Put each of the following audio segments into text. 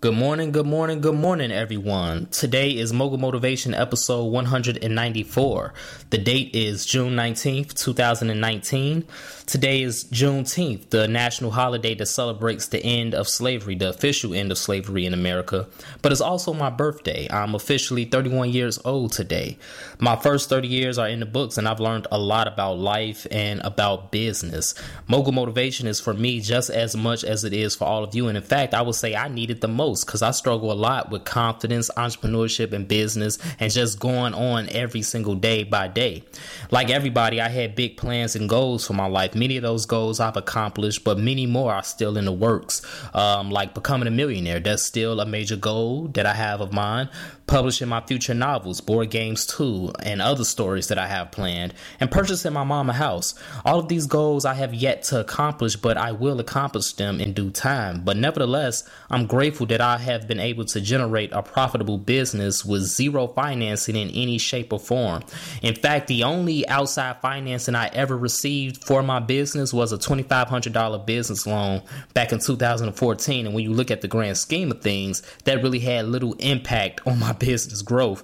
Good morning, good morning, good morning, everyone. Today is Mogul Motivation episode 194. The date is June 19th, 2019. Today is Juneteenth, the national holiday that celebrates the end of slavery, the official end of slavery in America. But it's also my birthday. I'm officially 31 years old today. My first 30 years are in the books, and I've learned a lot about life and about business. Mogul Motivation is for me just as much as it is for all of you. And in fact, I would say I need it the most because I struggle a lot with confidence, entrepreneurship, and business, and just going on every single day by day. Like everybody, I had big plans and goals for my life Many of those goals I've accomplished, but many more are still in the works. Um, like becoming a millionaire, that's still a major goal that I have of mine publishing my future novels, board games too, and other stories that I have planned, and purchasing my mom a house. All of these goals I have yet to accomplish, but I will accomplish them in due time. But nevertheless, I'm grateful that I have been able to generate a profitable business with zero financing in any shape or form. In fact, the only outside financing I ever received for my business was a $2,500 business loan back in 2014. And when you look at the grand scheme of things, that really had little impact on my business growth.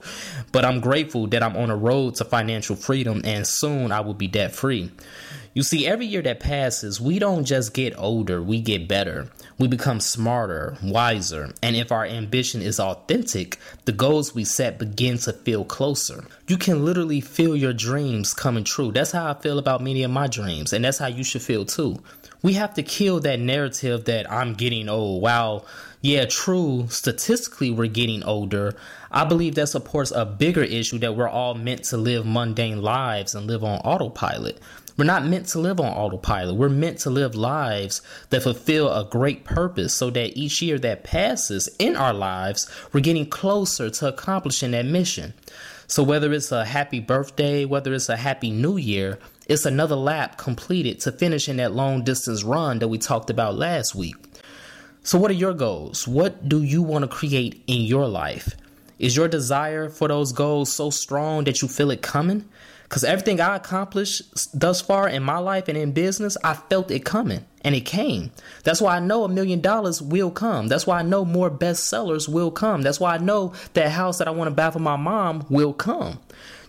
But I'm grateful that I'm on a road to financial freedom and soon I will be debt free. You see, every year that passes, we don't just get older, we get better. We become smarter, wiser, and if our ambition is authentic, the goals we set begin to feel closer. You can literally feel your dreams coming true. That's how I feel about many of my dreams, and that's how you should feel too. We have to kill that narrative that I'm getting old. While, yeah, true, statistically we're getting older, I believe that supports a bigger issue that we're all meant to live mundane lives and live on autopilot. We're not meant to live on autopilot. We're meant to live lives that fulfill a great purpose so that each year that passes in our lives, we're getting closer to accomplishing that mission. So, whether it's a happy birthday, whether it's a happy new year, it's another lap completed to finish in that long distance run that we talked about last week. So, what are your goals? What do you want to create in your life? Is your desire for those goals so strong that you feel it coming? Because everything I accomplished thus far in my life and in business, I felt it coming and it came. That's why I know a million dollars will come. That's why I know more bestsellers will come. That's why I know that house that I want to buy for my mom will come.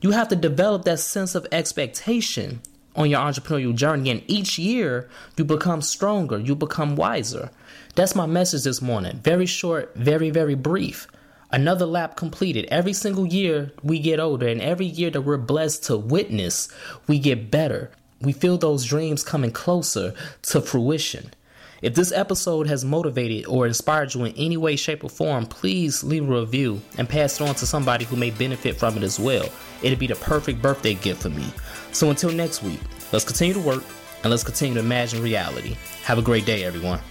You have to develop that sense of expectation on your entrepreneurial journey, and each year you become stronger, you become wiser. That's my message this morning. Very short, very, very brief another lap completed. Every single year we get older, and every year that we're blessed to witness, we get better. We feel those dreams coming closer to fruition. If this episode has motivated or inspired you in any way, shape, or form, please leave a review and pass it on to somebody who may benefit from it as well. It'd be the perfect birthday gift for me. So until next week, let's continue to work and let's continue to imagine reality. Have a great day, everyone.